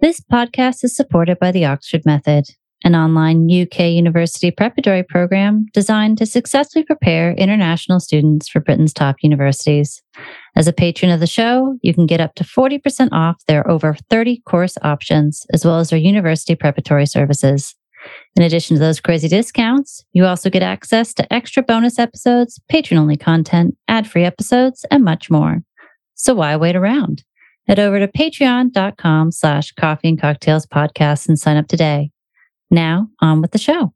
This podcast is supported by the Oxford Method, an online UK university preparatory program designed to successfully prepare international students for Britain's top universities. As a patron of the show, you can get up to 40% off their over 30 course options, as well as their university preparatory services. In addition to those crazy discounts, you also get access to extra bonus episodes, patron only content, ad free episodes, and much more. So why wait around? Head over to patreon.com slash coffee and cocktails podcast and sign up today. Now, on with the show.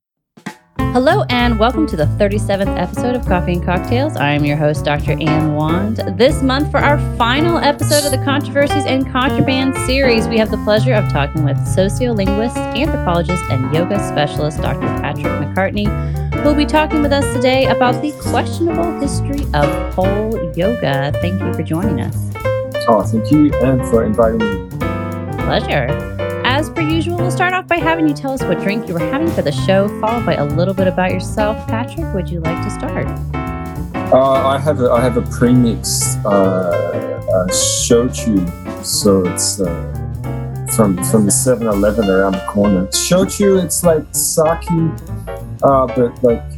Hello, and welcome to the 37th episode of Coffee and Cocktails. I am your host, Dr. Anne Wand. This month, for our final episode of the Controversies and Contraband series, we have the pleasure of talking with sociolinguist, anthropologist, and yoga specialist, Dr. Patrick McCartney, who will be talking with us today about the questionable history of pole yoga. Thank you for joining us. Oh, thank you, and for inviting me. Pleasure. As per usual, we'll start off by having you tell us what drink you were having for the show, followed by a little bit about yourself. Patrick, would you like to start? Uh, I have a I have a premix uh, uh, shochu, so it's uh, from from the 7-Eleven around the corner. Shochu, it's like sake, uh, but like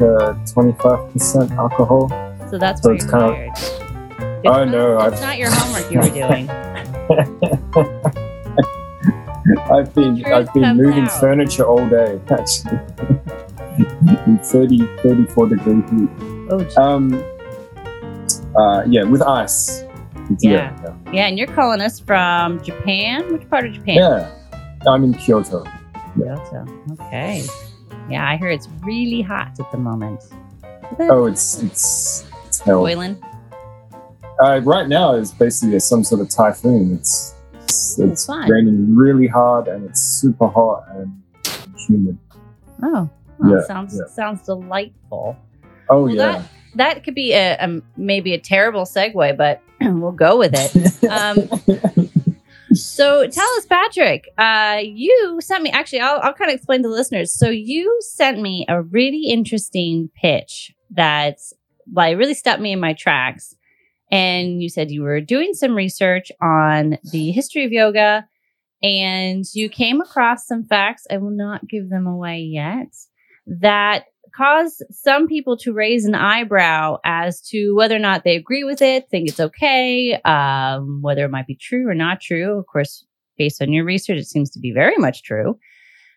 twenty five percent alcohol. So that's so why you're tired. It's oh not, no! It's not your homework you were doing. I've been I've been moving out. furniture all day actually. in 30, 34 degree heat. Oh, um, uh, yeah, with ice. Yeah. yeah. yeah, and you're calling us from Japan. Which part of Japan? Yeah, I'm in Kyoto. Kyoto. Okay. Yeah, I hear it's really hot at the moment. Oh, it's it's it's hell. Boiling. Uh, right now is basically some sort of typhoon. It's it's, it's raining really hard and it's super hot and humid. Oh, well, yeah, sounds yeah. sounds delightful. Oh well, yeah. That, that could be a, a, maybe a terrible segue, but we'll go with it. Um, so tell us, Patrick, uh, you sent me, actually, I'll, I'll kind of explain to the listeners. So you sent me a really interesting pitch that's like really stopped me in my tracks and you said you were doing some research on the history of yoga and you came across some facts. I will not give them away yet that cause some people to raise an eyebrow as to whether or not they agree with it, think it's okay, um, whether it might be true or not true. Of course, based on your research, it seems to be very much true.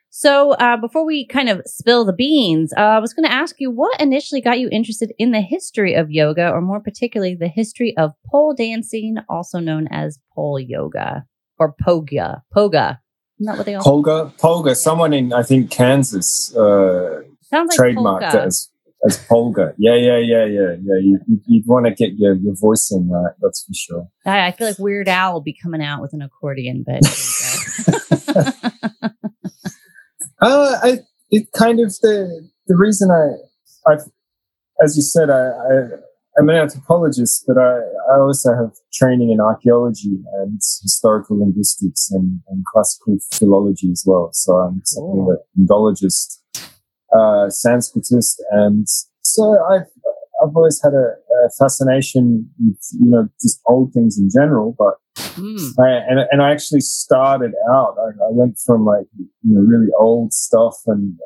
So, uh, before we kind of spill the beans, uh, I was going to ask you what initially got you interested in the history of yoga, or more particularly, the history of pole dancing, also known as pole yoga or poga. Poga. Isn't that what they all Polga? Polga. Someone in, I think, Kansas uh, Sounds like trademarked polka. it as, as polga. Yeah, yeah, yeah, yeah, yeah. You, would want to get your, your voice in right, that's for sure. I, I feel like Weird Al will be coming out with an accordion, but. Uh, I it kind of the the reason I I as you said I, I I'm an anthropologist, but I, I also have training in archaeology and historical linguistics and, and classical philology as well. So I'm something oh. an Indologist, uh, Sanskritist, and so I've I've always had a, a, fascination with you know just old things in general, but mm. I, and and I actually started out. I, I, went from like you know really old stuff and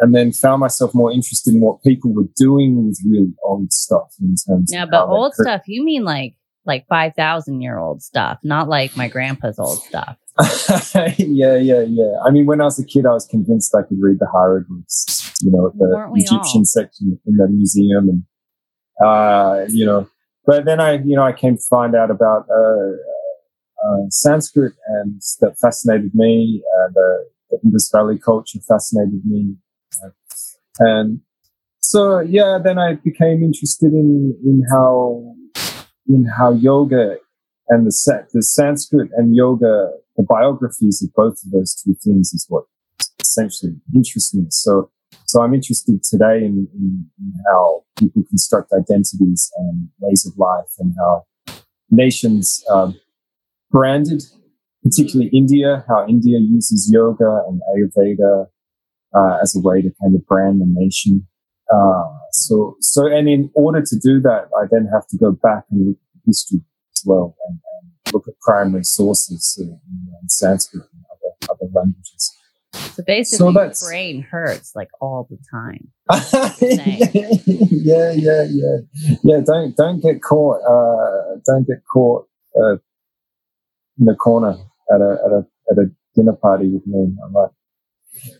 and then found myself more interested in what people were doing with really old stuff in terms. Yeah, but old stuff. You mean like like five thousand year old stuff, not like my grandpa's old stuff. yeah, yeah, yeah. I mean, when I was a kid, I was convinced I could read the hieroglyphs, you know, the Egyptian all? section in the museum, and uh, you know, but then I, you know, I came to find out about uh, uh, Sanskrit, and that fascinated me. Uh, the, the Indus Valley culture fascinated me, and so yeah, then I became interested in in how in how yoga and the the Sanskrit and yoga, the biographies of both of those two things is what essentially interests me. So so I'm interested today in, in, in, how people construct identities and ways of life and how nations um, branded, particularly mm. India, how India uses yoga and Ayurveda uh, as a way to kind of brand the nation. Uh, so, so, and in order to do that, I then have to go back and look at history as well and, and look at primary sources in, in Sanskrit and other languages. So basically, so your brain hurts like all the time. yeah, yeah, yeah, yeah. Don't don't get caught. Uh, don't get caught uh, in the corner at a at a at a dinner party with me. I might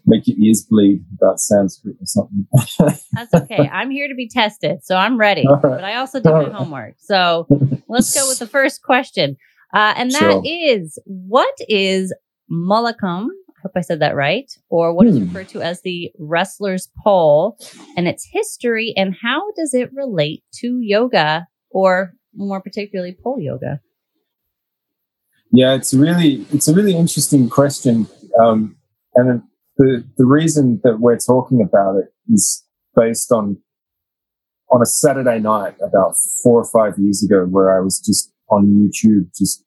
make your ears bleed about Sanskrit or something. That's okay. I'm here to be tested, so I'm ready. Right. But I also did my homework. So let's go with the first question. Uh, and that sure. is, what is Mallakhamb? I hope I said that right. Or what hmm. is referred to as the wrestler's pole and its history and how does it relate to yoga or more particularly pole yoga? Yeah, it's really it's a really interesting question, um, and the the reason that we're talking about it is based on on a Saturday night about four or five years ago, where I was just on YouTube, just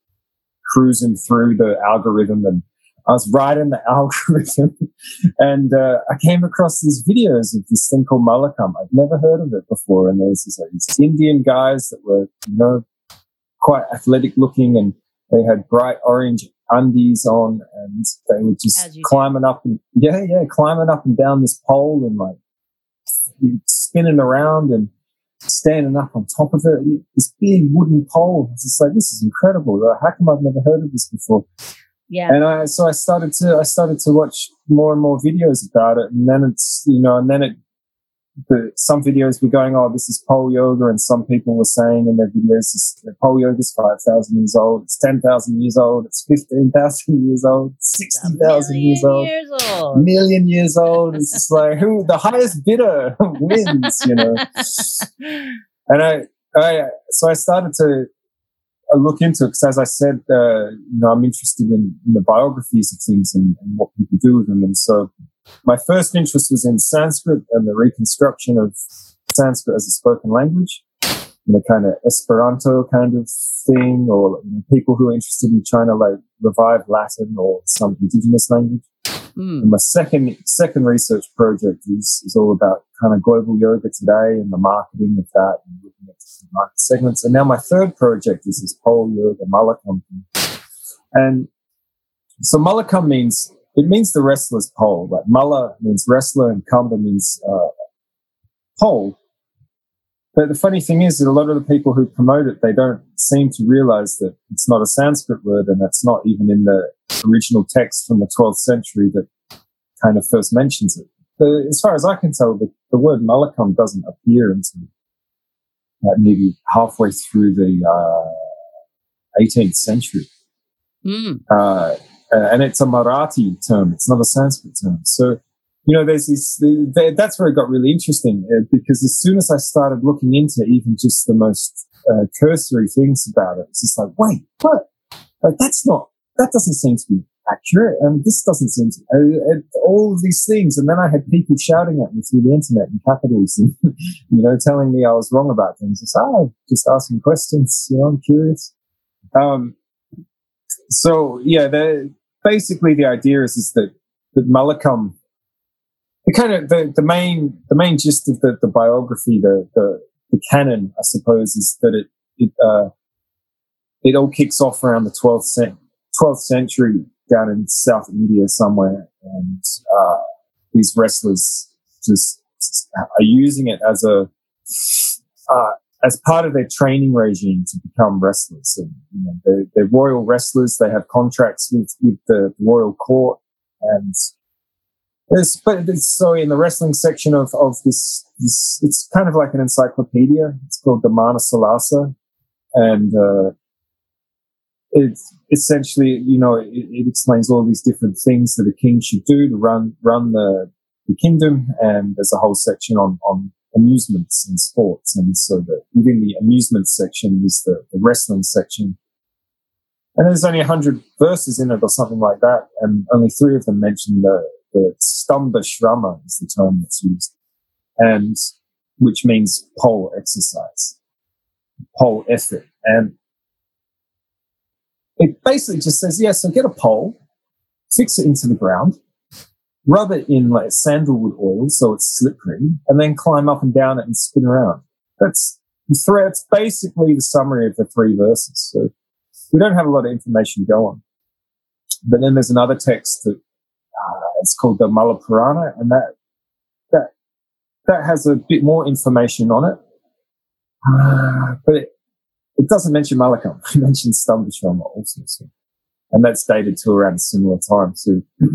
cruising through the algorithm, and I was writing the algorithm, and uh, I came across these videos of this thing called Mallakhamb. I'd never heard of it before, and there was this, like, these Indian guys that were, you know, quite athletic looking and they had bright orange undies on and they were just climbing do. up and yeah, yeah, climbing up and down this pole and like spinning around and standing up on top of it. This big wooden pole. It's just like, this is incredible. How come I've never heard of this before? Yeah. And I, so I started to, I started to watch more and more videos about it. And then it's, you know, and then it the, some videos were going, oh, this is pole yoga, and some people were saying in their videos, this, pole yoga is 5,000 years old, it's 10,000 years old, it's 15,000 years old, 60,000 years old, years old, million years old. It's just like, who, the highest bidder wins, you know? and I, I, so I started to look into it because, as I said, uh, you know, I'm interested in, in the biographies of things and, and, what people do with them. And so my first interest was in Sanskrit and the reconstruction of Sanskrit as a spoken language, in a kind of Esperanto kind of thing, or you know, people who are interested in trying to like revive Latin or some indigenous language. Mm. my second second research project is is all about kind of global yoga today and the marketing of that and looking at market segments. And now my third project is this pole yoga Mallakhamb. And so Mallakhamb means it means the wrestler's pole. Like Malla means wrestler and Kamba means uh, pole. But the funny thing is that a lot of the people who promote it, they don't seem to realize that it's not a Sanskrit word and that's not even in the original text from the 12th century that kind of first mentions it. But as far as I can tell, the, the word Mallakhamb doesn't appear until maybe halfway through the uh, 18th century. Mm. Uh, uh, and it's a Marathi term. It's not a Sanskrit term. So, you know, there's this, that's where it got really interesting uh, because as soon as I started looking into even just the most uh, cursory things about it, it's just like, wait, what? Like, that's not, that doesn't seem to be accurate. And this doesn't seem to, uh, all of these things. And then I had people shouting at me through the internet in capitals and, you know, telling me I was wrong about things. It's, oh, just asking questions, you know, I'm curious. Um, so yeah, the, basically the idea is, is that, that Mallakhamb, the kind of the, the main the main gist of the, the biography, the, the the canon, I suppose, is that it it uh, it all kicks off around the twelfth 12th century down in South India somewhere, and uh, these wrestlers just are using it as a uh, as part of their training regime to become wrestlers. And, you know, they're, they're, royal wrestlers. They have contracts with, with the royal court. And there's, but there's, so in the wrestling section of, of this, this, it's kind of like an encyclopedia. It's called the Manasollasa. And, uh, it's essentially, you know, it, it, explains all these different things that a king should do to run, run the, the kingdom. And there's a whole section on, on amusements and sports. And so the, within the amusement section is the, the wrestling section. And there's only 100 verses in it or something like that. And only three of them mention the, the stamba shrama is the term that's used. And which means pole exercise, pole effort. And it basically just says, yeah, so get a pole, fix it into the ground, rub it in like sandalwood oil so it's slippery, and then climb up and down it and spin around. That's that's basically the summary of the three verses. So we don't have a lot of information to go on. But then there's another text that it's called the Malla Purana, and that that that has a bit more information on it, uh, but it, it doesn't mention Mallakhamb. It mentions Stambhashrama also, so, and that's dated to around a similar time. So,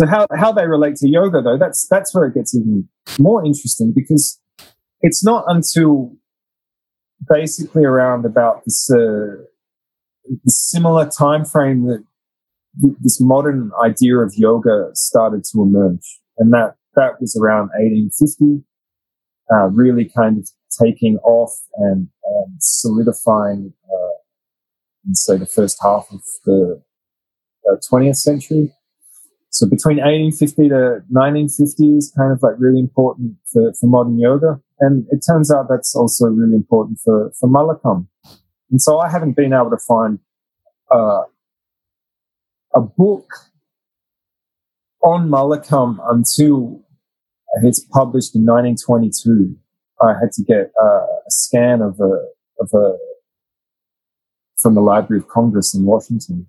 so how how they relate to yoga though, that's that's where it gets even more interesting because it's not until basically around about this uh, similar time frame that this modern idea of yoga started to emerge, and that that was around 1850, uh, really kind of taking off and, and solidifying uh, in say the first half of the uh, 20th century. So between 1850 to 1950 is kind of like really important for, for modern yoga. And it turns out that's also really important for, for Mallakhamb. And so I haven't been able to find uh, a book on Mallakhamb until it's published in 1922. I had to get uh, a scan of a, of a, from the Library of Congress in Washington.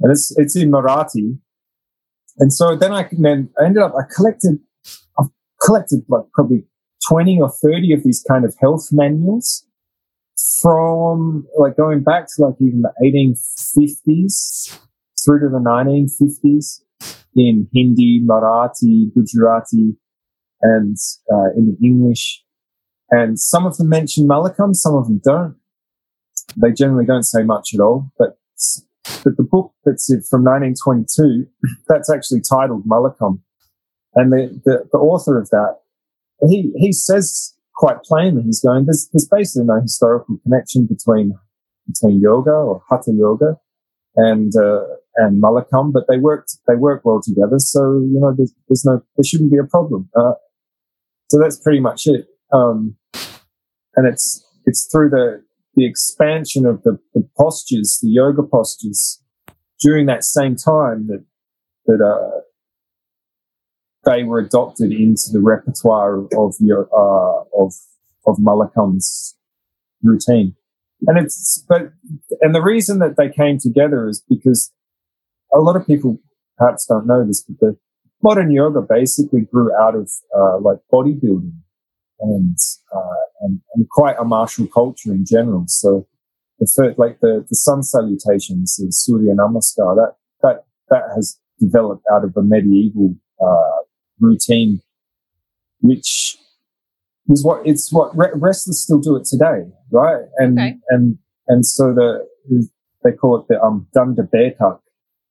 And it's, it's in Marathi. And so then I, then I ended up, I collected, I collected like probably 20 or 30 of these kind of health manuals from like going back to like even the 1850s through to the 1950s in Hindi, Marathi, Gujarati, and uh, in English. And some of them mention Mallakhamb, some of them don't. They generally don't say much at all. But, but the book that's from 1922, that's actually titled Mallakhamb. And the, the, the author of that, he, he says quite plainly, he's going, there's, there's basically no historical connection between, between yoga or hatha yoga and, uh, and Mallakhamb, but they worked, they work well together. So, you know, there's, there's no, there shouldn't be a problem. Uh, so that's pretty much it. Um, and it's, it's through the, the expansion of the, the postures, the yoga postures during that same time that, that, uh, they were adopted into the repertoire of uh, of of routine. And it's but and the reason that they came together is because a lot of people perhaps don't know this, but the modern yoga basically grew out of uh, like bodybuilding and, uh, and and quite a martial culture in general. So the first, like the the sun salutations, the Surya Namaskar, that that that has developed out of a medieval uh, routine, which is what it's what wrestlers still do it today, right? And okay. and and so the they call it the um danda betak.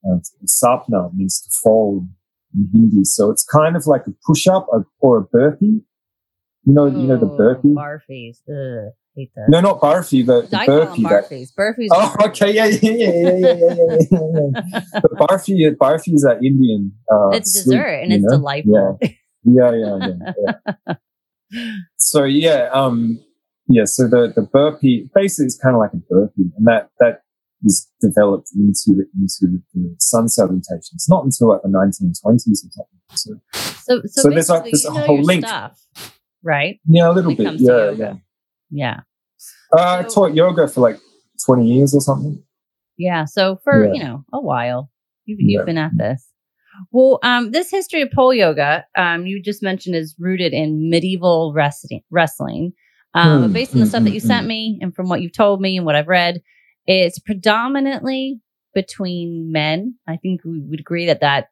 Uh, sapna means to fall in Hindi, so it's kind of like a push up or a burpee. You know, you know the burpee. Barfies. Ugh, hate that. No, not barfie. The, the I burpee. Barfies. Burpees. Oh, okay. Yeah, yeah, yeah, yeah, yeah, yeah, yeah. yeah. but barfie, barfie is that Indian. Uh, it's dessert and it's know? delightful. Yeah. Yeah, yeah, yeah. yeah. so yeah, um, yeah. So the the burpee basically is kind of like a burpee, and that that is developed into the, into the sun salutations, not until like the 1920s or something. So, so, so, so there's like this whole link, stuff, right? Yeah, a little bit. Yeah, yeah, yeah. Uh, so, I taught yoga for like 20 years or something. Yeah. So for yeah. you know a while, you've, you've yeah. been at this. Well, um, this history of pole yoga, um, you just mentioned is rooted in medieval wrestling. Wrestling, um, mm, based on the mm, stuff that you mm, sent mm. me and from what you've told me and what I've read, it's predominantly between men. I think we would agree that that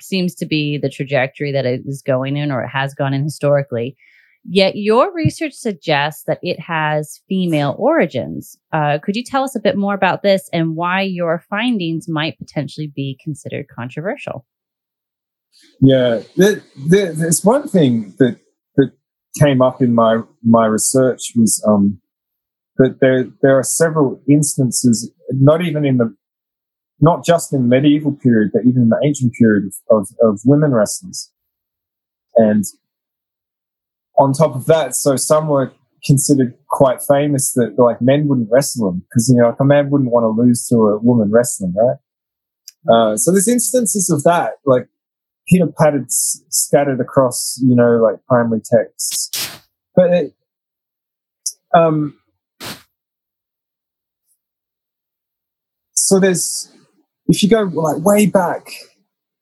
seems to be the trajectory that it is going in, or it has gone in historically. Yet your research suggests that it has female origins. Uh, could you tell us a bit more about this and why your findings might potentially be considered controversial? Yeah, there, there, there's one thing that that came up in my my research was um, that there there are several instances, not even in the not just in the medieval period, but even in the ancient period of, of, of women wrestlers. And on top of that, so some were considered quite famous that like men wouldn't wrestle them because you know like a man wouldn't want to lose to a woman wrestling, right? Uh, so there's instances of that, like pitter pattered, s- scattered across, you know, like primary texts. But it, um, so there's if you go like way back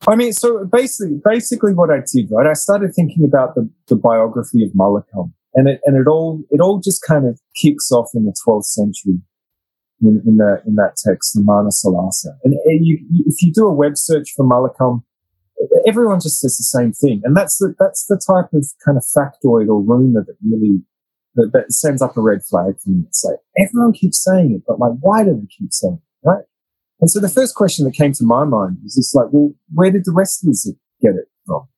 I mean, so basically, basically what I did, right? I started thinking about the, the biography of Mallakhamb, and it and it all it all just kind of kicks off in the 12th century in, in the in that text, the Manasollasa. And you, if you do a web search for Mallakhamb, everyone just says the same thing, and that's the that's the type of kind of factoid or rumor that really that, that sends up a red flag for me. It's like everyone keeps saying it, but like, why do they keep saying it, right? And so the first question that came to my mind was just like, well, where did the rest of wrestlers get it from?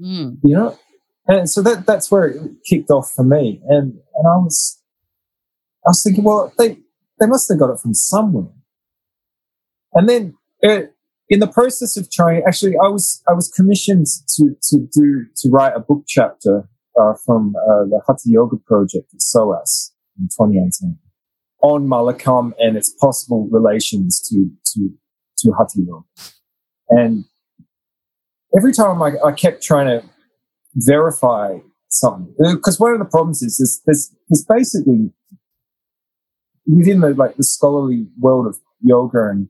Mm. You know, and so that that's where it kicked off for me. And and I was I was thinking, well, they they must have got it from somewhere. And then uh, in the process of trying, actually, I was I was commissioned to to do to write a book chapter uh, from uh, the Hatha Yoga project at SOAS in 2018 on Mallakhamb and its possible relations to to to Hatha And every time I, I kept trying to verify something, because one of the problems is there's, there's, there's basically within the like the scholarly world of yoga and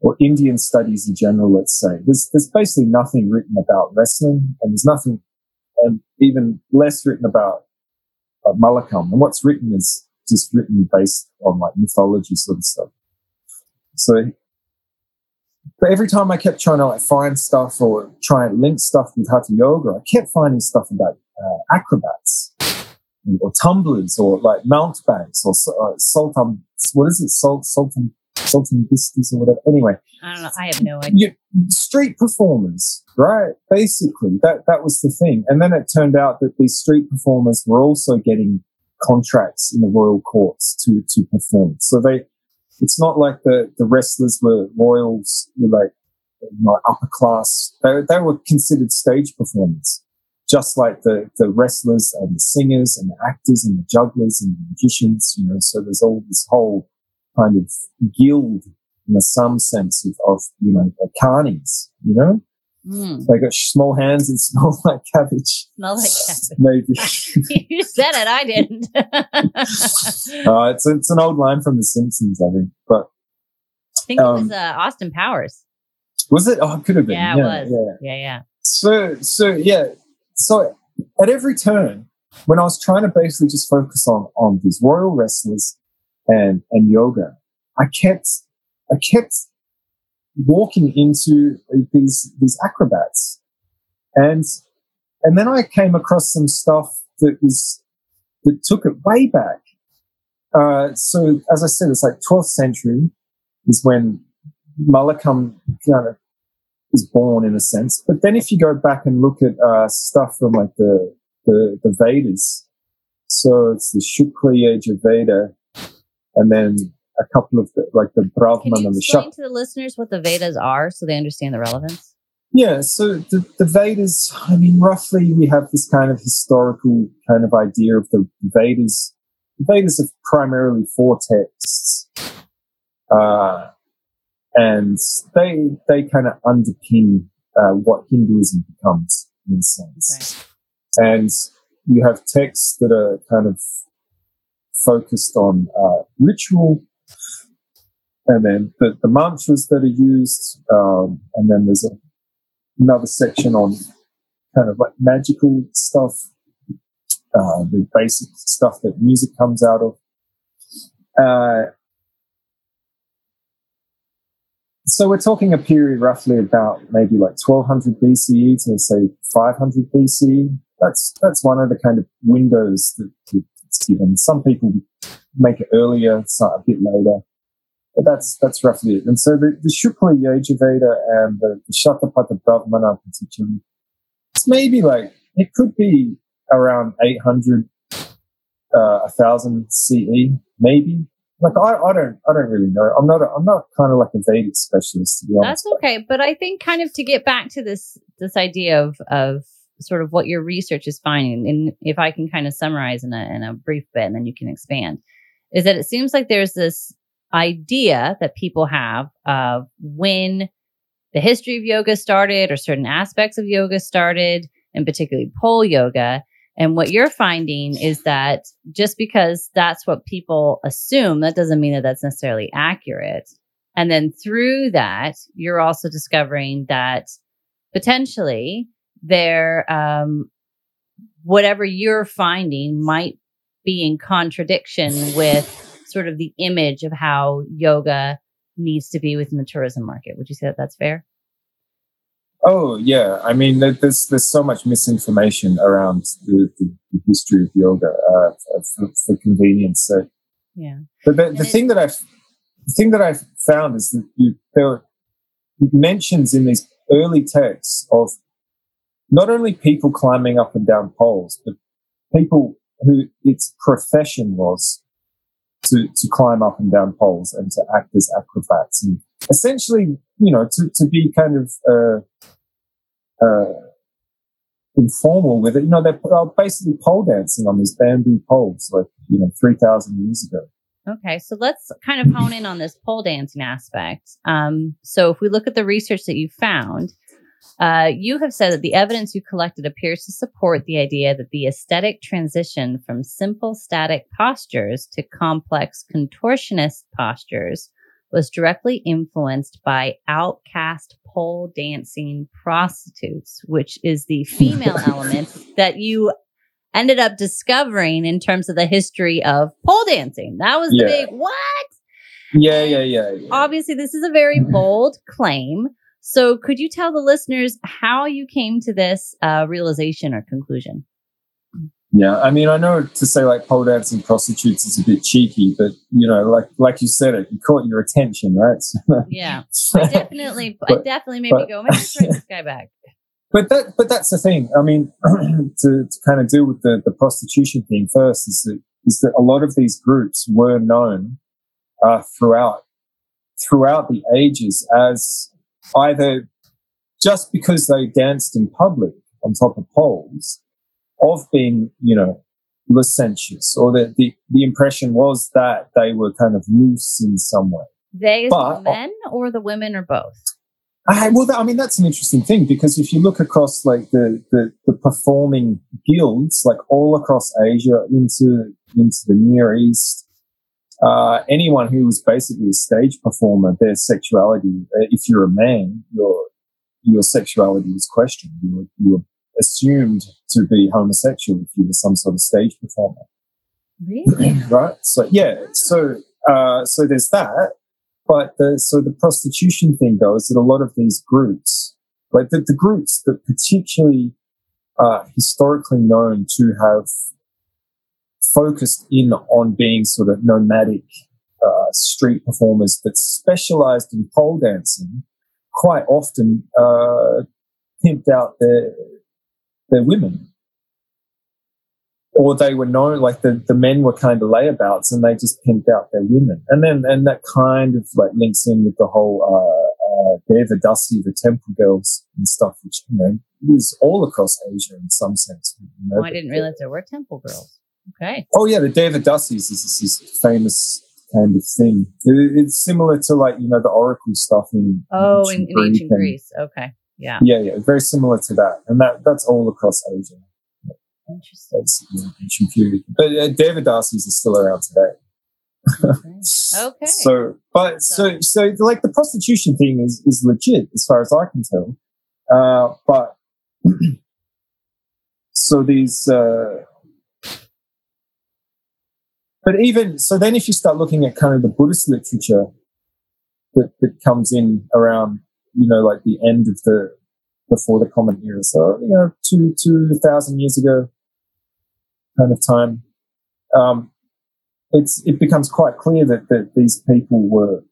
or Indian studies in general, let's say, there's there's basically nothing written about wrestling, and there's nothing, and even less written about uh, Mallakhamb. And what's written is just written based on like mythology sort of stuff. So, but every time I kept trying to like find stuff or try and link stuff with Hatha Yoga, I kept finding stuff about uh, acrobats or tumblers or like mountebanks or uh, sultan. What is it? Salt, sultan, sultan biscuits or whatever. Anyway, I don't know. I have no idea. You, street performers, right? Basically, that that was the thing. And then it turned out that these street performers were also getting contracts in the royal courts to to perform. So they, it's not like the the wrestlers were royals, like upper class. They they were considered stage performers just like the, the wrestlers and the singers and the actors and the jugglers and the magicians, you know, so there's all this whole kind of guild in some sense of, of you know, carnies, you know? Mm. They got small hands and smell like cabbage. Smell like cabbage. Maybe. you said it, I didn't. uh, it's, it's an old line from The Simpsons, I think. But I think um, it was um, uh, Austin Powers. Was it? Oh, it could have been. Yeah, yeah it was. Yeah. yeah, yeah. So, so yeah, so at every turn, when I was trying to basically just focus on, on these royal wrestlers and, and yoga, I kept, I kept walking into these, these acrobats. And, and then I came across some stuff that was, that took it way back. Uh, so as I said, it's like 12th century is when Mallakhamb kind of is born in a sense. But then if you go back and look at uh, stuff from like the, the, the Vedas, so it's the Shukla Veda, and then a couple of the, like the Brahman and the Shakti. Explain to the listeners what the Vedas are so they understand the relevance? Yeah, so the, the Vedas, I mean, roughly we have this kind of historical kind of idea of the Vedas. The Vedas are primarily four texts. Uh, and they they kind of underpin uh, what Hinduism becomes in a sense. And you have texts that are kind of focused on uh, ritual, and then the, the, mantras that are used, um, and then there's a, another section on kind of like magical stuff, uh, the basic stuff that music comes out of. Uh, so we're talking a period roughly about maybe like 1200 BCE to say 500 BCE. That's that's one of the kind of windows that it's given. Some people make it earlier, a bit later, but that's that's roughly it. And so the, the Shukla Yajurveda and the, the Shatapatha Brahmana particularly, it's maybe like it could be around 800, uh, 1000 CE, maybe like I, I don't I don't really know. I'm not a, I'm not kind of like a Vedic specialist to be honest. That's okay, but I think kind of to get back to this this idea of of sort of what your research is finding, and if I can kind of summarize in a in a brief bit, and then you can expand, is that it seems like there's this idea that people have of when the history of yoga started or certain aspects of yoga started, and particularly pole yoga, and what you're finding is that just because that's what people assume, that doesn't mean that that's necessarily accurate. And then through that, you're also discovering that potentially there, um, whatever you're finding might be in contradiction with sort of the image of how yoga needs to be within the tourism market. Would you say that that's fair? Oh yeah, I mean, there's there's so much misinformation around the, the, the history of yoga uh, for, for, convenience sake. Yeah, but the, the thing that I've the thing that I've found is that you, there are mentions in these early texts of not only people climbing up and down poles, but people who its profession was to, to climb up and down poles and to act as acrobats and essentially, you know, to, to be kind of uh, uh, informal with it. You know, they're basically pole dancing on these bamboo poles, like, you know, 3,000 years ago. Okay, so let's kind of hone in on this pole dancing aspect. Um, so, if we look at the research that you found, uh, you have said that the evidence you collected appears to support the idea that the aesthetic transition from simple static postures to complex contortionist postures was directly influenced by outcast pole dancing prostitutes, which is the female element that you ended up discovering in terms of the history of pole dancing. That was the yeah. big what? Yeah, yeah, yeah, yeah. Obviously, this is a very bold claim. So, could you tell the listeners how you came to this uh, realization or conclusion? Yeah, I mean, I know to say like pole dancing prostitutes is a bit cheeky, but you know, like like you said, it, caught your attention, right? yeah, I definitely, but, I definitely made but, me go, maybe bring this guy back. But that, but that's the thing. I mean, to, to kind of deal with the, the prostitution thing first is that is that a lot of these groups were known uh, throughout throughout the ages as either just because they danced in public on top of poles of being, you know, licentious or that the, the impression was that they were kind of loose in some way. They but, the men or the women or both? I, well, I mean, that's an interesting thing because if you look across like the, the, the performing guilds, like all across Asia into, into the Near East, uh, anyone who was basically a stage performer, their sexuality, uh, if you're a man, your your sexuality was questioned. You were, you were assumed to be homosexual if you were some sort of stage performer. Really? right. So yeah. So uh, so there's that. But the, so the prostitution thing though is that a lot of these groups, like the, the groups that particularly are historically known to have focused in on being sort of nomadic uh, street performers that specialized in pole dancing quite often uh, pimped out their their women. Or they were known like the, the men were kind of layabouts and they just pimped out their women. And then and that kind of like links in with the whole uh, uh Devadasi, the temple girls and stuff which you know is all across Asia in some sense. You know, oh, I didn't realize there were temple girls Okay. Oh yeah, the David Devadasis is this, this famous kind of thing. It, it's similar to like you know the oracle stuff in oh in, in ancient and, Greece. Okay. Yeah. Yeah, yeah, very similar to that, and that that's all across Asia. Interesting. That's ancient period, but uh, Devadasis is still around today. Okay. okay. so, but so. so so like the prostitution thing is is legit as far as I can tell. Uh, but so these uh, but even so, then if you start looking at kind of the Buddhist literature that, that comes in around, you know, like the end of the before the Common Era, so you know, two two thousand years ago, kind of time, um, it's it becomes quite clear that that these people were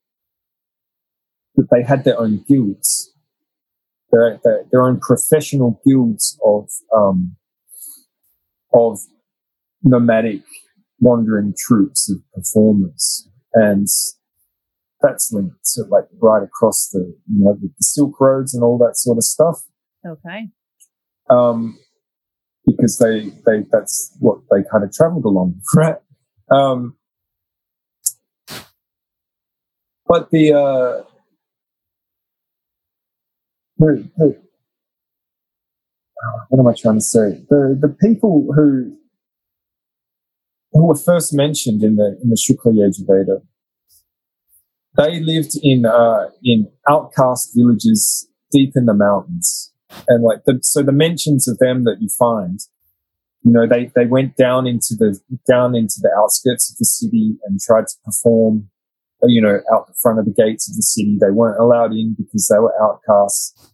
that they had their own guilds, their their, their own professional guilds of um, of nomadic wandering troops of performers. And that's linked to like right across the, you know, the, the Silk Roads and all that sort of stuff. Okay. Um, because they, they, that's what they kind of traveled along, right? Um, but the, uh, the, the, what am I trying to say? The, the people who who were first mentioned in the in the Shukla Yajurveda they lived in uh, in outcast villages deep in the mountains, and like the, so the mentions of them that you find, you know, they they went down into the down into the outskirts of the city and tried to perform, you know, out the front of the gates of the city. They weren't allowed in because they were outcasts.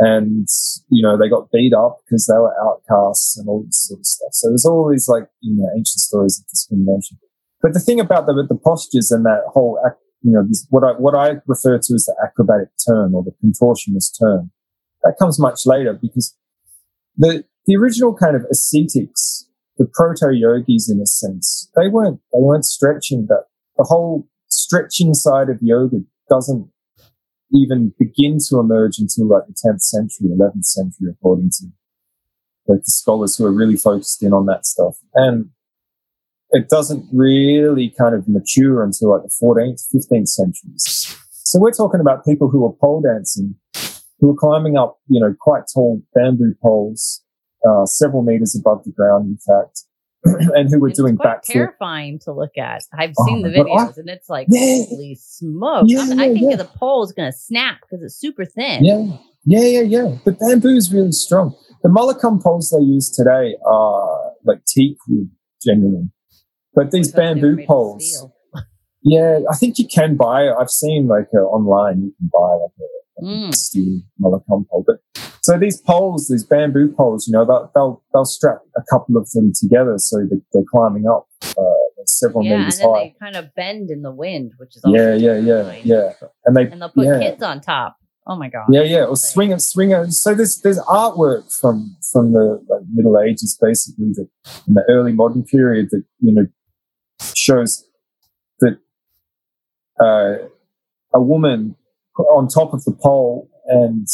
And, you know, they got beat up because they were outcasts and all this sort of stuff. So there's all these like, you know, ancient stories of discrimination. But the thing about the, the postures and that whole you know, this, what I, what I refer to as the acrobatic turn or the contortionist turn. That comes much later because the, the original kind of ascetics, the proto yogis in a sense, they weren't, they weren't stretching that. The whole stretching side of yoga doesn't even begin to emerge until like the 10th century, 11th century, according to like the scholars who are really focused in on that stuff. And it doesn't really kind of mature until like the 14th, 15th centuries. So we're talking about people who are pole dancing, who are climbing up, you know, quite tall bamboo poles, uh, several meters above the ground, in fact, and who were it's doing back terrifying to look at. I've oh, seen the videos, I, and it's like yeah, holy smoke! Yeah, yeah, I think the pole is going to snap because it's super thin. Yeah, yeah, yeah, yeah. The bamboo is really strong. The Mallakhamb poles they use today are like teak wood generally. But these bamboo poles, yeah, I think you can buy. I've seen like uh, online, you can buy like a, mm. pole. But so these poles, these bamboo poles, you know, they'll they'll, they'll strap a couple of them together so that they're climbing up uh, several yeah, meters and then high. They kind of bend in the wind, which is yeah, yeah, yeah, yeah. And they and they'll put yeah. kids on top. Oh my god! Yeah, yeah, or swing and swing. So there's there's artwork from from the like, Middle Ages, basically, that in the early modern period that you know shows that uh, a woman on top of the pole and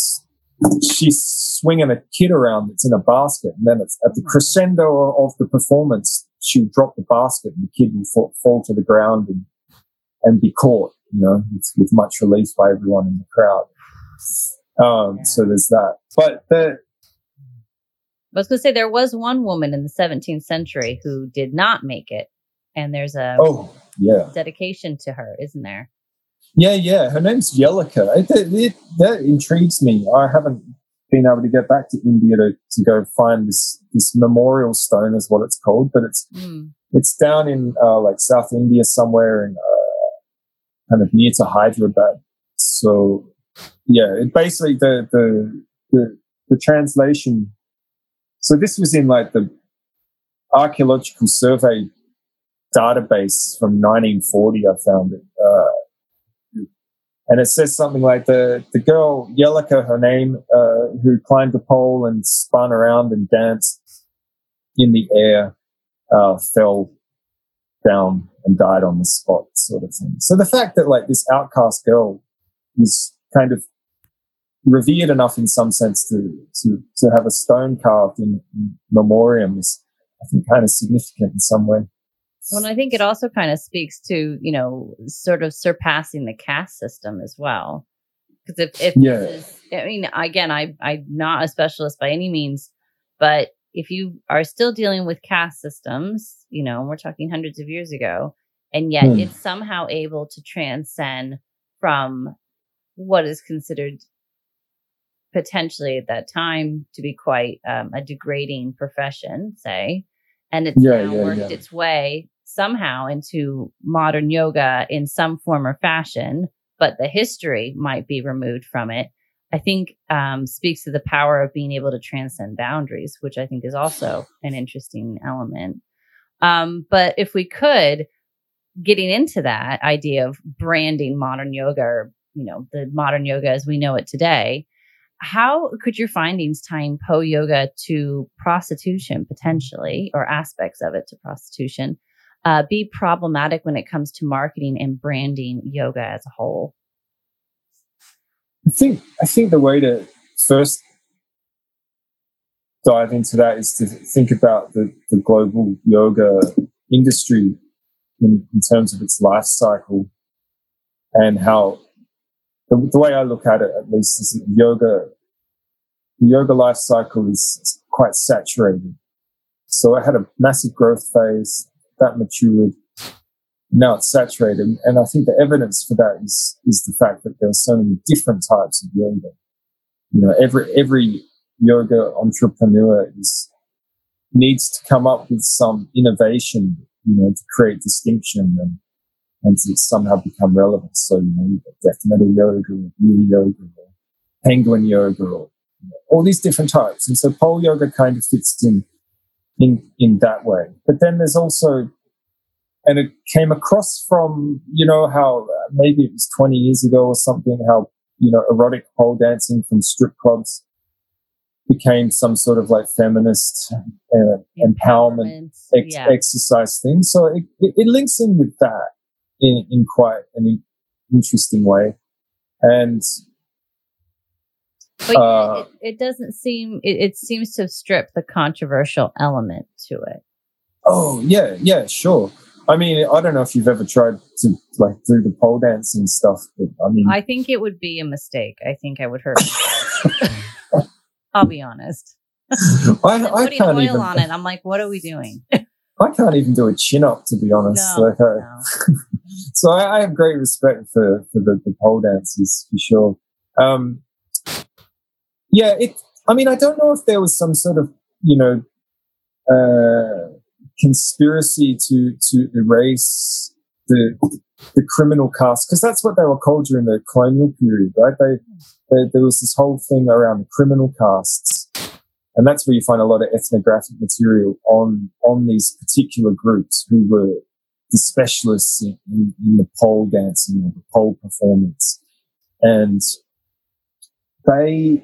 she's swinging a kid around that's in a basket. And then at the crescendo of the performance, she'll drop the basket and the kid will fall, fall to the ground and, and be caught, you know, with, with much relief by everyone in the crowd. Um, so there's that. But the, I was going to say there was one woman in the 17th century who did not make it and there's a oh yeah dedication to her, isn't there? Yeah, yeah. Her name's Yelika. It, it, it, that intrigues me. I haven't been able to get back to India to, to go find this this memorial stone, is what it's called, but it's mm. it's down in uh, like South India somewhere, in uh, kind of near to Hyderabad. So yeah, it basically the the the, the translation. So this was in like the archaeological survey database from 1940. I found it. Uh, and it says something like the, the girl, Yelika, her name, uh, who climbed the pole and spun around and danced in the air, uh, fell down and died on the spot, sort of thing. So the fact that like this outcast girl was kind of revered enough in some sense to, to, to have a stone carved in, in memoriam is, I think, kind of significant in some way. Well, I think it also kind of speaks to, you know, sort of surpassing the caste system as well. Because if, if yeah. Is, I mean, again, I, I'm not a specialist by any means, but if you are still dealing with caste systems, you know, we're talking hundreds of years ago, and yet hmm. it's somehow able to transcend from what is considered potentially at that time to be quite um, a degrading profession, say, and it's yeah, now yeah, worked yeah. its way somehow into modern yoga in some form or fashion, but the history might be removed from it, I think um, speaks to the power of being able to transcend boundaries, which I think is also an interesting element. Um, but if we could, getting into that idea of branding modern yoga or, you know, the modern yoga as we know it today, how could your findings tying Po yoga to prostitution potentially or aspects of it to prostitution uh, be problematic when it comes to marketing and branding yoga as a whole? I think I think the way to first dive into that is to think about the, the global yoga industry in, in, terms of its life cycle and how the, the, way I look at it at least is that yoga the yoga life cycle is quite saturated. So it had a massive growth phase that matured. Now it's saturated. And I think the evidence for that is, is the fact that there are so many different types of yoga. You know, every, every yoga entrepreneur is, needs to come up with some innovation, you know, to create distinction and, and to somehow become relevant. So, you know, death metal yoga or yoga or penguin yoga or you know, all these different types. And so pole yoga kind of fits in, in, in that way. But then there's also, and it came across from, you know, how uh, maybe it was 20 years ago or something, how, you know, erotic pole dancing from strip clubs became some sort of like feminist uh, empowerment, ex- yeah. exercise thing. So it, it, it, links in with that in, in quite an interesting way. And but uh, it, it, doesn't seem it, it seems to strip the controversial element to it. Oh yeah, yeah, sure. I mean, I don't know if you've ever tried to like do the pole dancing stuff, but I mean, I think it would be a mistake. I think I would hurt. I'll be honest. I, I can't oil even, on it. I'm like, what are we doing? I can't even do a chin up, to be honest. No, like, no. so I, I, have great respect for for the, the pole dancers for sure. Um, yeah, it. I mean, I don't know if there was some sort of you know uh, conspiracy to to erase the the criminal caste because that's what they were called during the colonial period, right? They, they, there was this whole thing around the criminal castes, and that's where you find a lot of ethnographic material on on these particular groups who were the specialists in, in, in the pole dancing or the pole performance, and they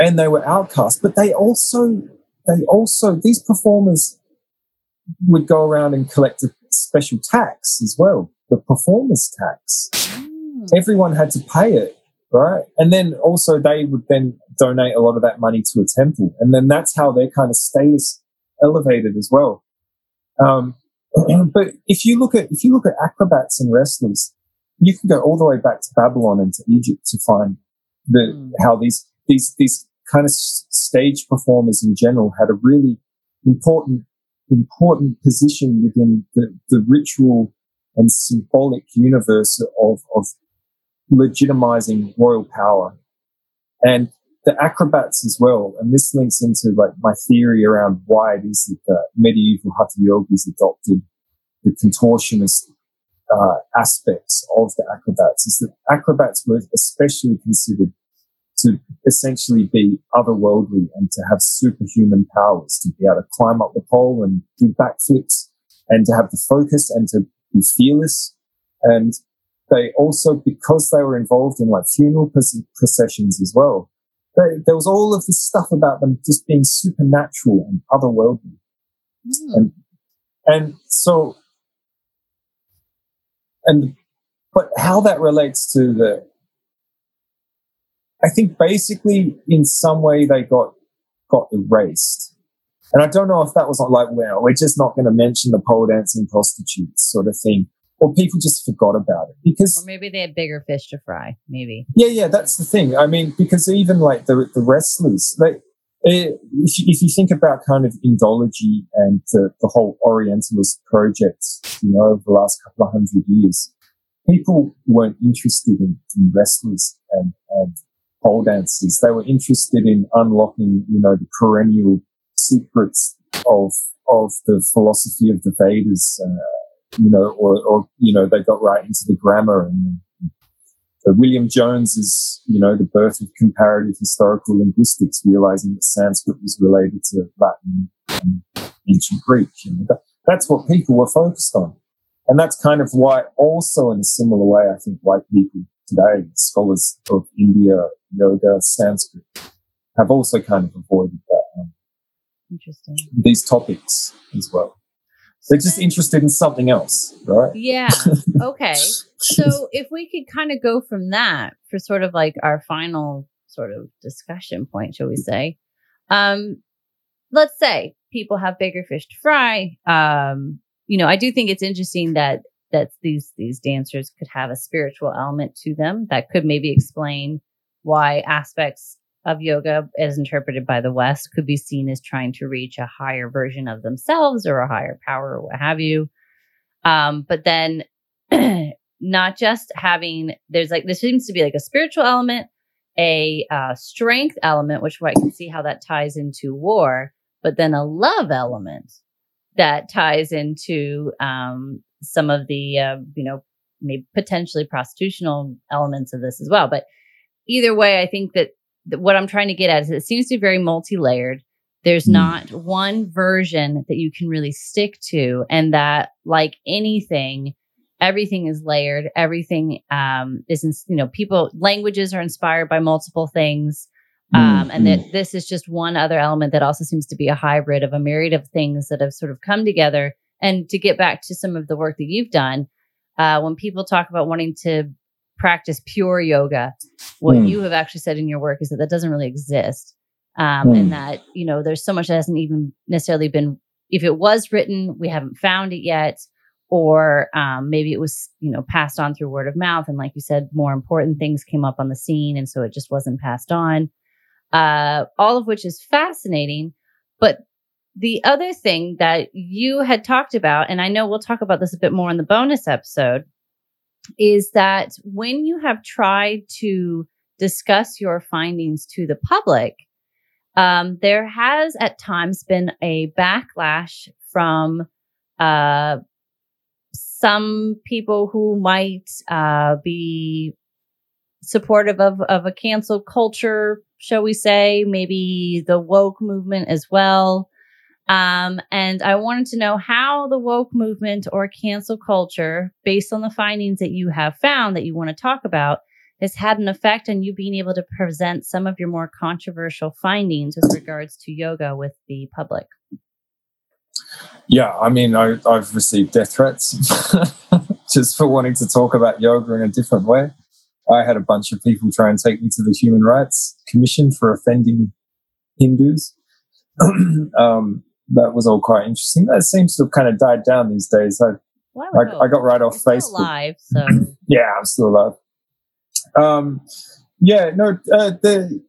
and they were outcast, but they also they also these performers would go around and collect a special tax as well, the performers tax. Mm. Everyone had to pay it, right? And then also they would then donate a lot of that money to a temple, and then that's how their kind of status elevated as well. Um, but if you look at if you look at acrobats and wrestlers, you can go all the way back to Babylon and to Egypt to find the mm. how these these these kind of stage performers in general had a really important, important position within the, the ritual and symbolic universe of, of legitimizing royal power. And the acrobats as well. And this links into like my theory around why it is that the medieval hatha yogis adopted the contortionist uh, aspects of the acrobats is that acrobats were especially considered to essentially be otherworldly and to have superhuman powers, to be able to climb up the pole and do backflips and to have the focus and to be fearless. And they also, because they were involved in like funeral processions as well, they, there was all of this stuff about them just being supernatural and otherworldly. Mm. And, and so, and, but how that relates to the I think basically in some way they got got erased. And I don't know if that was like, well, we're just not going to mention the pole dancing prostitutes sort of thing. Or people just forgot about it because. Or maybe they had bigger fish to fry, maybe. Yeah, yeah, that's the thing. I mean, because even like the, the wrestlers, they, eh, if, you, if you think about kind of Indology and the, the whole Orientalist project, you know, over the last couple of hundred years, people weren't interested in, in wrestlers and, and pole dancers. They were interested in unlocking, you know, the perennial secrets of of the philosophy of the Vedas, uh, you know, or, or you know, they got right into the grammar and. So William Jones is, you know, the birth of comparative historical linguistics, realizing that Sanskrit was related to Latin and ancient Greek. That, that's what people were focused on. And that's kind of why also in a similar way, I think white people today, scholars of India, yoga, Sanskrit, have also kind of avoided that. Um, Interesting. These topics as well. They're just interested in something else, right? Yeah. Okay. so if we could kind of go from that for sort of like our final sort of discussion point, shall we say? Um, let's say people have bigger fish to fry. Um, you know, I do think it's interesting that that these these dancers could have a spiritual element to them that could maybe explain why aspects of yoga as interpreted by the West could be seen as trying to reach a higher version of themselves or a higher power or what have you. Um, but then not just having, there's like, there seems to be like a spiritual element, a uh, strength element, which I can see how that ties into war, but then a love element that ties into um, some of the, uh, you know, maybe potentially prostitutional elements of this as well. But either way, I think that what I'm trying to get at is it seems to be very multi layered. There's mm. not one version that you can really stick to. And that, like anything, everything is layered. Everything um, is, in, you know, people, languages are inspired by multiple things. Um. And that hmm. this is just one other element that also seems to be a hybrid of a myriad of things that have sort of come together. And to get back to some of the work that you've done, uh, when people talk about wanting to practice pure yoga, what mm. you have actually said in your work is that that doesn't really exist. Um, mm. And that, you know, there's so much that hasn't even necessarily been, if it was written, we haven't found it yet. Or um, maybe it was, you know, passed on through word of mouth. And like you said, more important things came up on the scene. And so it just wasn't passed on. Uh, all of which is fascinating. But the other thing that you had talked about, and I know we'll talk about this a bit more in the bonus episode, is that when you have tried to discuss your findings to the public, um, there has at times been a backlash from uh, some people who might uh, be supportive of, of a cancel culture, shall we say, maybe the woke movement as well. Um, and I wanted to know how the woke movement or cancel culture, based on the findings that you have found that you want to talk about, has had an effect on you being able to present some of your more controversial findings with regards to yoga with the public. Yeah, I mean, I, have received death threats just for wanting to talk about yoga in a different way. I had a bunch of people try and take me to the Human Rights Commission for offending Hindus. um, that was all quite interesting. That seems to have kind of died down these days. I, I, I, got right off You're Facebook. Alive, so yeah, I'm still alive. Um, yeah, no, uh, the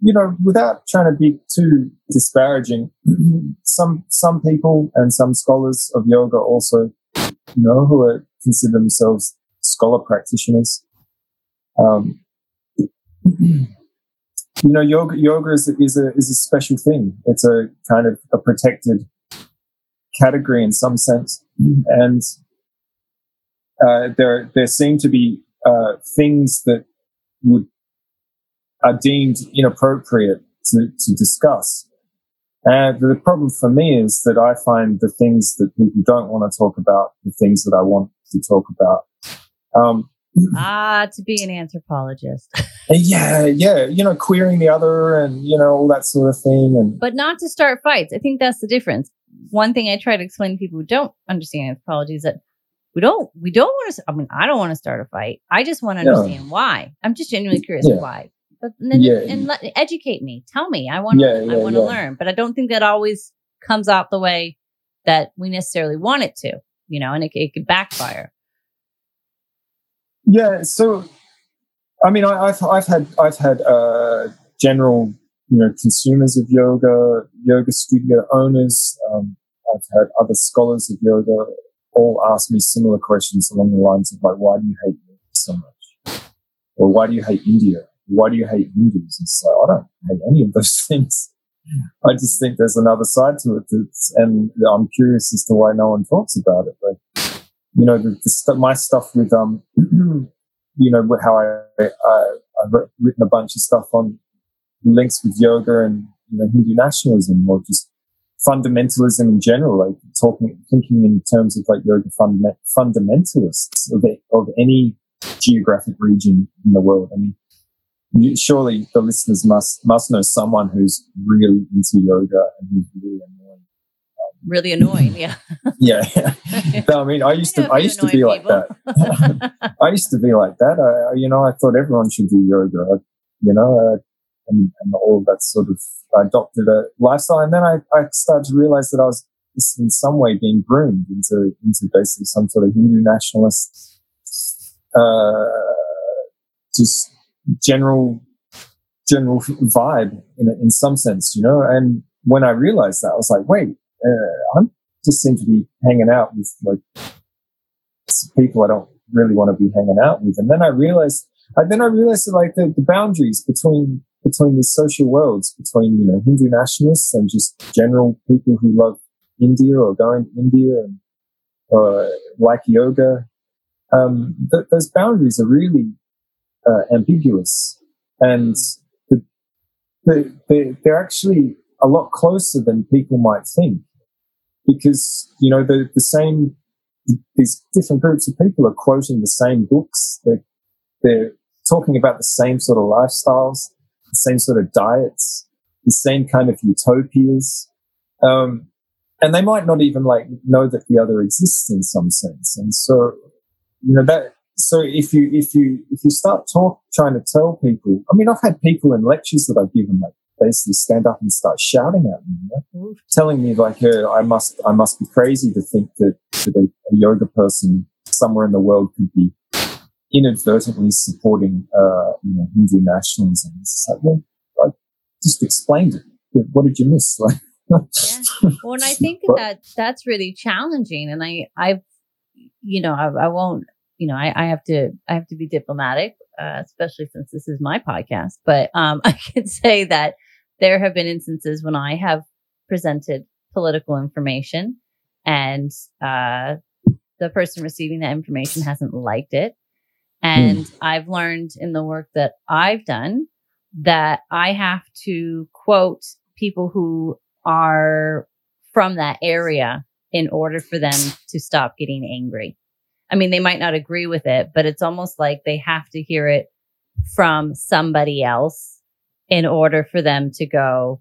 you know, without trying to be too disparaging, some some people and some scholars of yoga also, you know, who are consider themselves scholar practitioners. Um, you know, yoga yoga is, is a is a special thing. It's a kind of a protected category in some sense, and uh, there there seem to be uh, things that would are deemed inappropriate to, to discuss. And the problem for me is that I find the things that people don't want to talk about, the things that I want to talk about. Um, ah, to be an anthropologist. yeah, yeah, you know, queering the other and you know all that sort of thing, and but not to start fights. I think that's the difference. One thing I try to explain to people who don't understand anthropology is that we don't we don't want to. I mean, I don't want to start a fight. I just want to understand no. why. I'm just genuinely curious yeah. why. But then yeah. and let, educate me. Tell me. I want to. Yeah, I want to learn. But I don't think that always comes out the way that we necessarily want it to. You know, and it, it could backfire. Yeah. So, I mean, I, have I've had I've had uh, general you know consumers of yoga, yoga studio owners. Um, I've had other scholars of yoga all ask me similar questions along the lines of like, why do you hate yoga so much, or why do you hate India? Why do you hate Hindus? And so I don't hate any of those things. I just think there's another side to it, and I'm curious as to why no one talks about it. But you know, the, the st- my stuff with, um, you know, how I, I, I've written a bunch of stuff on links with yoga and, you know, Hindu nationalism or just fundamentalism in general, like talking, thinking in terms of like yoga funda- fundamentalists of, of any geographic region in the world. I mean, you, surely the listeners must, must know someone who's really into yoga and who's really really annoying. Yeah. yeah. No, I mean, I used to, I used to be people. like that. I used to be like that. I, you know, I thought everyone should do yoga, you know, uh, and, and all that sort of, I adopted a lifestyle. And then I, I started to realize that I was in some way being groomed into, into basically some sort of Hindu nationalist, uh, just general general vibe in in some sense, you know. And when I realized that, I was like, wait, uh, I'm just seem to be hanging out with like people I don't really want to be hanging out with. And then I realized, and then I realized that, like the, the boundaries between between these social worlds, between you know Hindu nationalists and just general people who love India or going to India and or like yoga, um, th- those boundaries are really uh, ambiguous, and the, the, the, they're actually a lot closer than people might think, because you know the the same these different groups of people are quoting the same books. They're, they're talking about the same sort of lifestyles, the same sort of diets, the same kind of utopias. Um, and they might not even like know that the other exists in some sense. And so, you know, that, so if you, if you, if you start talk, trying to tell people, I mean, I've had people in lectures that I've given like basically stand up and start shouting at me, you know? telling me like, uh, I must, I must be crazy to think that, that a, a, yoga person somewhere in the world could be inadvertently supporting, uh, you know, Hindu nationalism. It's like, well, I just explained it. What did you miss? Like, yeah. Well, and I think that that's really challenging. And I, I've, you know, I, I won't, you know, I, I have to, I have to be diplomatic, uh, especially since this is my podcast. But um, I can say that there have been instances when I have presented political information and uh, the person receiving that information hasn't liked it. And mm. I've learned in the work that I've done that I have to quote people who are from that area in order for them to stop getting angry. I mean, they might not agree with it, but it's almost like they have to hear it from somebody else in order for them to go,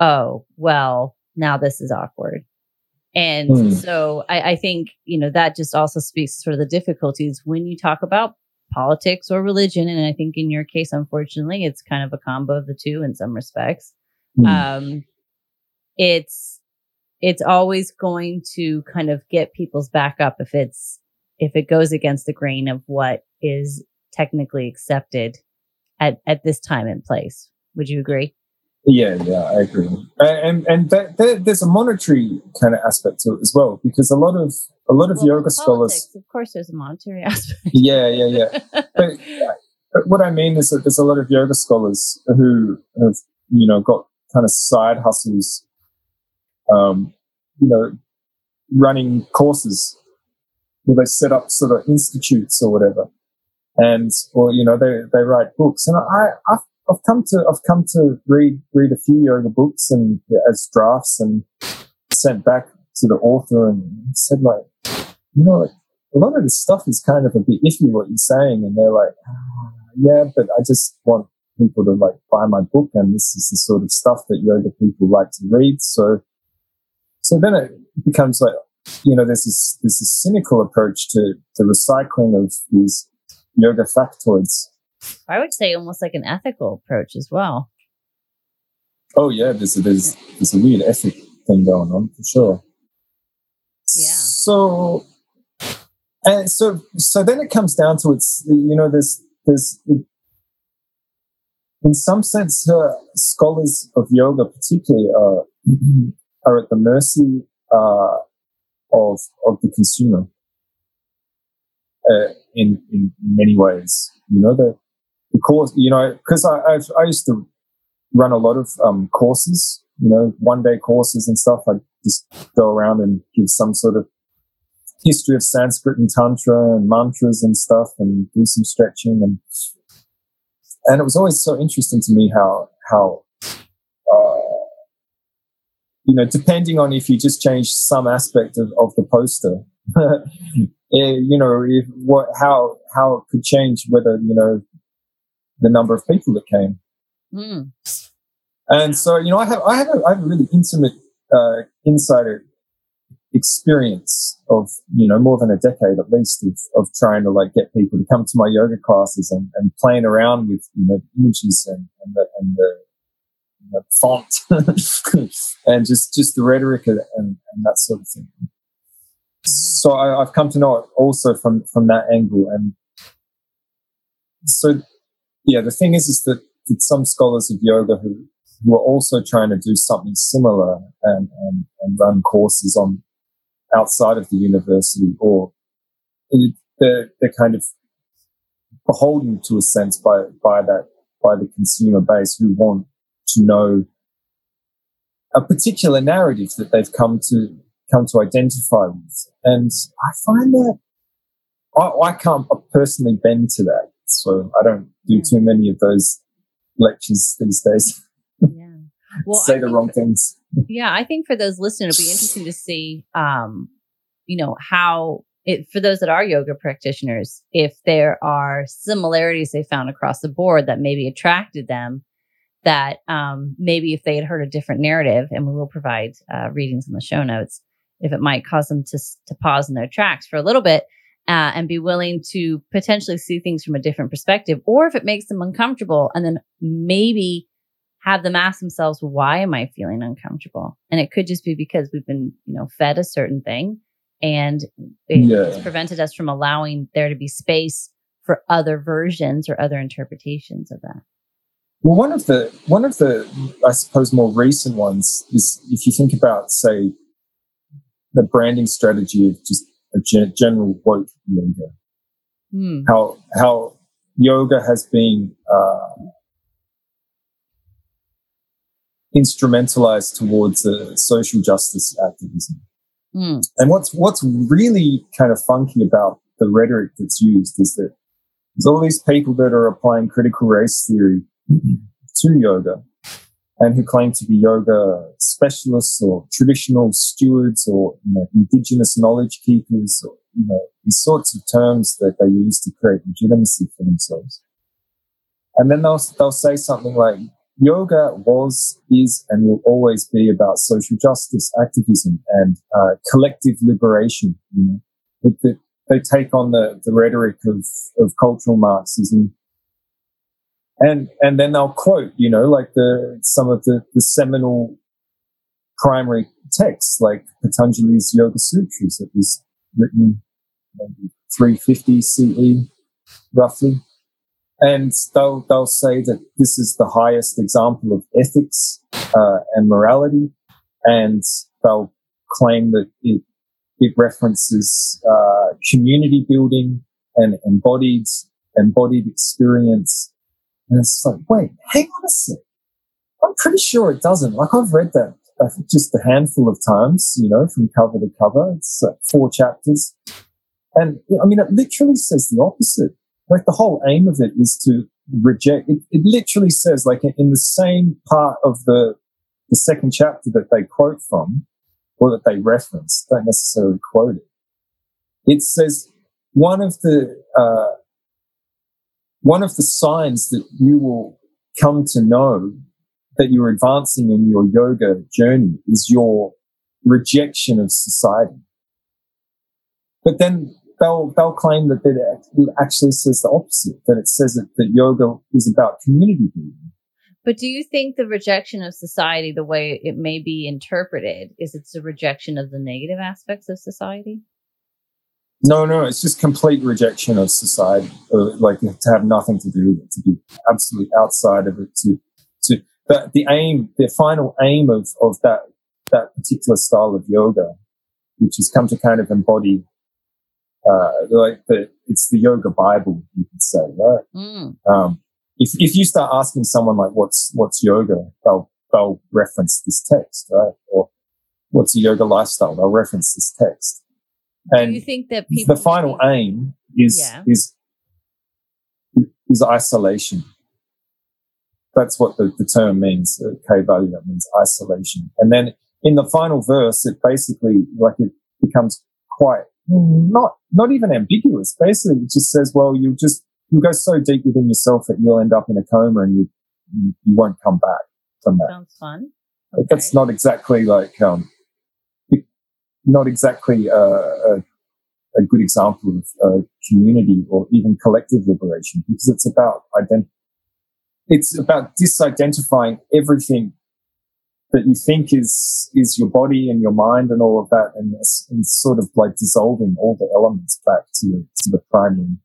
oh, well, now this is awkward. And mm. so I, I, think, you know, that just also speaks to sort of the difficulties when you talk about politics or religion. And I think in your case, unfortunately, it's kind of a combo of the two in some respects. Mm. Um, it's, it's always going to kind of get people's back up if it's, if it goes against the grain of what is technically accepted at, at this time and place. Would you agree? Yeah, yeah, I agree. And and that, that, there's a monetary kind of aspect to it as well, because a lot of a lot of well, yoga scholars, of course, there's a monetary aspect. Yeah, yeah, yeah. but, but what I mean is that there's a lot of yoga scholars who have you know got kind of side hustles, um, you know, running courses where they set up sort of institutes or whatever, and or you know they they write books, and I I I've come to I've come to read read a few yoga books and as drafts and sent back to the author and said like, you know, like, a lot of this stuff is kind of a bit iffy what you're saying, and they're like, ah, yeah, but I just want people to like buy my book, and this is the sort of stuff that yoga people like to read. So, so then it becomes like, you know, there's this there's this cynical approach to the recycling of these yoga factoids I would say almost like an ethical approach as well. Oh yeah, there's a, there's there's a weird ethic thing going on for sure. Yeah. So, and so so then it comes down to it's you know there's there's in some sense uh, scholars of yoga particularly are are at the mercy uh, of of the consumer uh, in, in many ways. You know that course, you know, because I I've, i used to run a lot of um, courses, you know, one day courses and stuff. I just go around and give some sort of history of Sanskrit and Tantra and mantras and stuff, and do some stretching and and it was always so interesting to me how how uh, you know depending on if you just change some aspect of, of the poster eh, you know if, what how how it could change whether you know the number of people that came. Mm. And so, you know, I have, I have, a, I have a really intimate uh, insider experience of, you know, more than a decade at least of, of trying to like get people to come to my yoga classes and, and playing around with, you know, images and, and the, and the, font and just, just the rhetoric and, and, that sort of thing. So I, have come to know it also from, from that angle. And so yeah, the thing is, is that some scholars of yoga who who are also trying to do something similar and, and, and run courses on outside of the university or they're, they're kind of beholden to a sense by, by that, by the consumer base who want to know a particular narrative that they've come to, come to identify with. And I find that I, I can't personally bend to that. So I don't do too many of those lectures these days. Yeah. Well, say I the wrong things. Yeah. I think for those listening, it'll be interesting to see, um, you know, how it, for those that are yoga practitioners, if there are similarities they found across the board that maybe attracted them, that um, maybe if they had heard a different narrative, and we will provide uh, readings in the show notes, if it might cause them to to pause in their tracks for a little bit uh, and be willing to potentially see things from a different perspective, or if it makes them uncomfortable, and then maybe have them ask themselves, "Why am I feeling uncomfortable?" And it could just be because we've been, you know, fed a certain thing and it, yeah. it's prevented us from allowing there to be space for other versions or other interpretations of that. Well, one of the one of the I suppose more recent ones is if you think about, say, the branding strategy of just a general woke yoga, mm. how how yoga has been uh, instrumentalized towards a social justice activism. Mm. And what's what's really kind of funky about the rhetoric that's used is that there's all these people that are applying critical race theory to yoga and who claim to be yoga specialists or traditional stewards or you know, indigenous knowledge keepers or you know these sorts of terms that they use to create legitimacy for themselves. And then they'll they'll say something like yoga was, is, and will always be about social justice, activism, and uh, collective liberation. You know, they take on the, the rhetoric of, of cultural Marxism, and and then they'll quote, you know, like the some of the, the seminal primary texts, like Patanjali's Yoga Sutras, that was written maybe 350 CE, roughly and they'll they'll say that this is the highest example of ethics uh, and morality, and they'll claim that it it references uh, community building and embodied embodied experience. And it's like, wait, hang on a sec. I'm pretty sure it doesn't. Like I've read that just a handful of times, you know, from cover to cover. It's uh, four chapters. And I mean, it literally says the opposite like the whole aim of it is to reject it, it literally says like in the same part of the the second chapter that they quote from or that they reference don't necessarily quote it it says one of the uh, one of the signs that you will come to know that you're advancing in your yoga journey is your rejection of society but then they'll they'll claim that it actually says the opposite. That it says that, that yoga is about community building. But do you think the rejection of society, the way it may be interpreted, is it's a rejection of the negative aspects of society? No, no, it's just complete rejection of society. Like to have nothing to do with it, to be absolutely outside of it. To to the, the aim, the final aim of of that that particular style of yoga, which has come to kind of embody uh, like the, it's the yoga Bible, you could say, right? Mm. Um, if, if you start asking someone like, what's, what's yoga? They'll, they'll reference this text, right? Or what's a yoga lifestyle? They'll reference this text. And Do you think that the final think- aim is, yeah. is, is isolation. That's what the, the term means. Uh, that means isolation. And then in the final verse, it basically, like it becomes quite not not even ambiguous. Basically, it just says, well, you just you go so deep within yourself that you'll end up in a coma and you you, you won't come back from that. Sounds fun. Okay. That's not exactly like um, not exactly a, a, a good example of uh, community or even collective liberation because it's about ident- It's about disidentifying everything that you think is is your body and your mind and all of that, and, and sort of like dissolving all the elements back to to the primary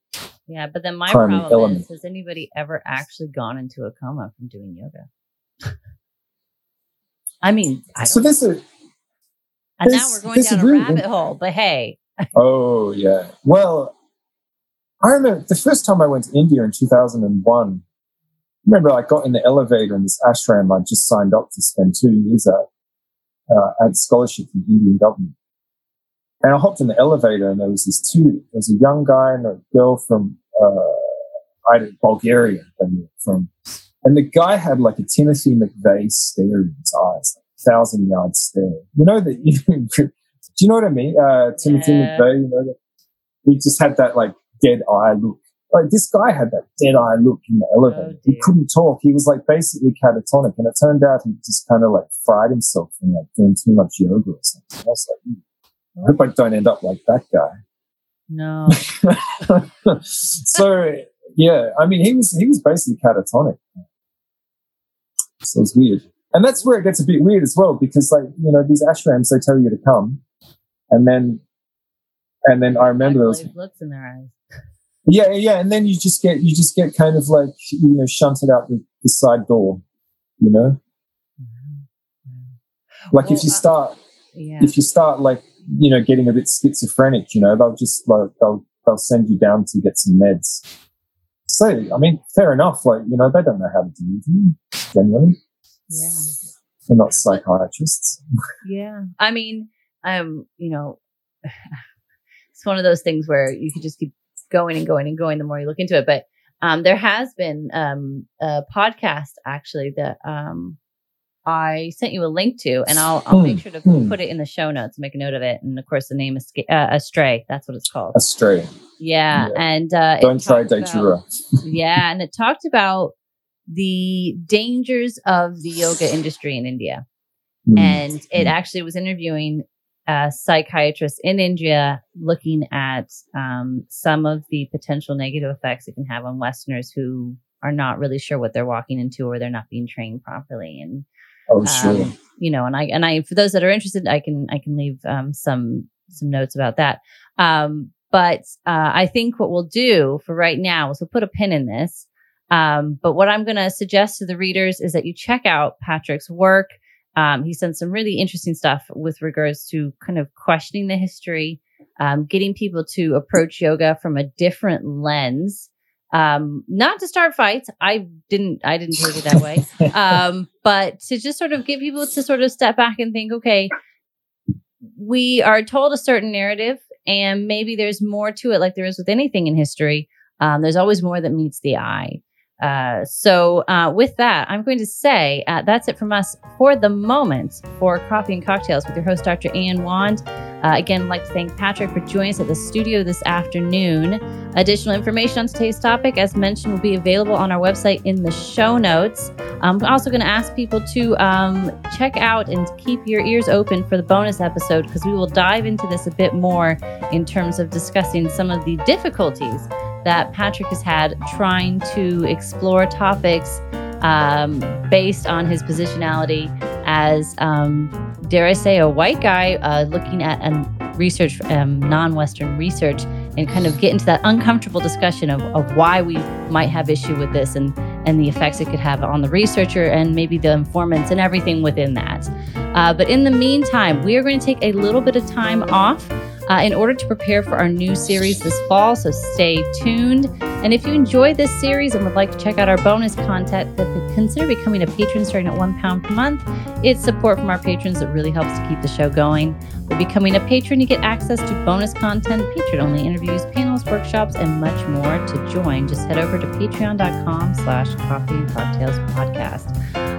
Yeah, but then my problem element. is: Has anybody ever actually gone into a coma from doing yoga? I mean, I so this is. And now we're going down a rabbit hole. But hey. oh yeah. Well, I remember the first time I went to India in 2001. I remember I got in the elevator in this ashram I just signed up to spend two years at. Uh, had scholarship from the Indian government. And I hopped in the elevator and there was this two, there was a young guy and a girl from, uh, I don't, Bulgaria from, and the guy had like a Timothy McVeigh stare in his eyes, thousand yard stare. You know that, do you know what I mean? Uh, Timothy yeah. McVeigh, you know, that he just had that like dead eye look. Like this guy had that dead eye look in the elevator. Oh, he couldn't talk. He was like basically catatonic. And it turned out he just kind of like fried himself from like doing too much yoga or something. I was like, I hope I don't end up like that guy. No. so yeah, I mean, he was he was basically catatonic. So it's weird, and that's where it gets a bit weird as well because like you know these ashrams they tell you to come, and then and then I remember those looks in their eyes. Yeah, yeah, and then you just get you just get kind of like you know shunted out the, the side door, you know. Like well, if you start, uh, yeah. if you start like you know, getting a bit schizophrenic, you know, they'll just like, they'll, they'll send you down to get some meds. So, I mean, fair enough. Like, you know, they don't know how to do anything generally. Yeah. They're not psychiatrists. Yeah. I mean, um, you know, it's one of those things where you can just keep going and going and going the more you look into it. But um, there has been um, a podcast actually that um, I sent you a link to, and I'll I'll make hmm. sure to hmm. put it in the show notes, make a note of it, and of course the name is uh, Astray. That's what it's called. Astray. Yeah, yeah. and uh, don't try Datura. yeah, and it talked about the dangers of the yoga industry in India, mm. and it mm. actually was interviewing a psychiatrist in India, looking at um, some of the potential negative effects it can have on Westerners who are not really sure what they're walking into or they're not being trained properly and Oh, sure. Um, you know, and I and I for those that are interested, I can I can leave um, some some notes about that. Um, but uh, I think what we'll do for right now is we'll put a pin in this. Um, but what I'm going to suggest to the readers is that you check out Patrick's work. Um, he's done some really interesting stuff with regards to kind of questioning the history, um, getting people to approach yoga from a different lens um, not to start fights. I didn't, I didn't take it that way. um, but to just sort of get people to sort of step back and think, okay, we are told a certain narrative and maybe there's more to it, like there is with anything in history. Um, there's always more that meets the eye. Uh, so, uh, with that, I'm going to say uh, that's it from us for the moment for Coffee and Cocktails with your host, Dr. Ian Wand. Uh, again, I'd like to thank Patrick for joining us at the studio this afternoon. Additional information on today's topic, as mentioned, will be available on our website in the show notes. I'm also going to ask people to um, check out and keep your ears open for the bonus episode because we will dive into this a bit more in terms of discussing some of the difficulties that Patrick has had trying to explore topics um, based on his positionality as, um, dare I say, a white guy uh, looking at and research, um, non-Western research, and kind of get into that uncomfortable discussion of, of why we might have issue with this and and the effects it could have on the researcher and maybe the informants and everything within that. Uh, but in the meantime, we are going to take a little bit of time off uh, in order to prepare for our new series this fall. So stay tuned. And if you enjoy this series and would like to check out our bonus content, consider becoming a patron starting at one pound per month. It's support from our patrons that really helps to keep the show going. By becoming a patron, you get access to bonus content, patron only interviews, panels, workshops, and much more. To join, just head over to patreon.com slash coffee and cocktails podcast.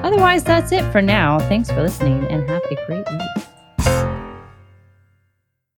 Otherwise, that's it for now. Thanks for listening and have a great week.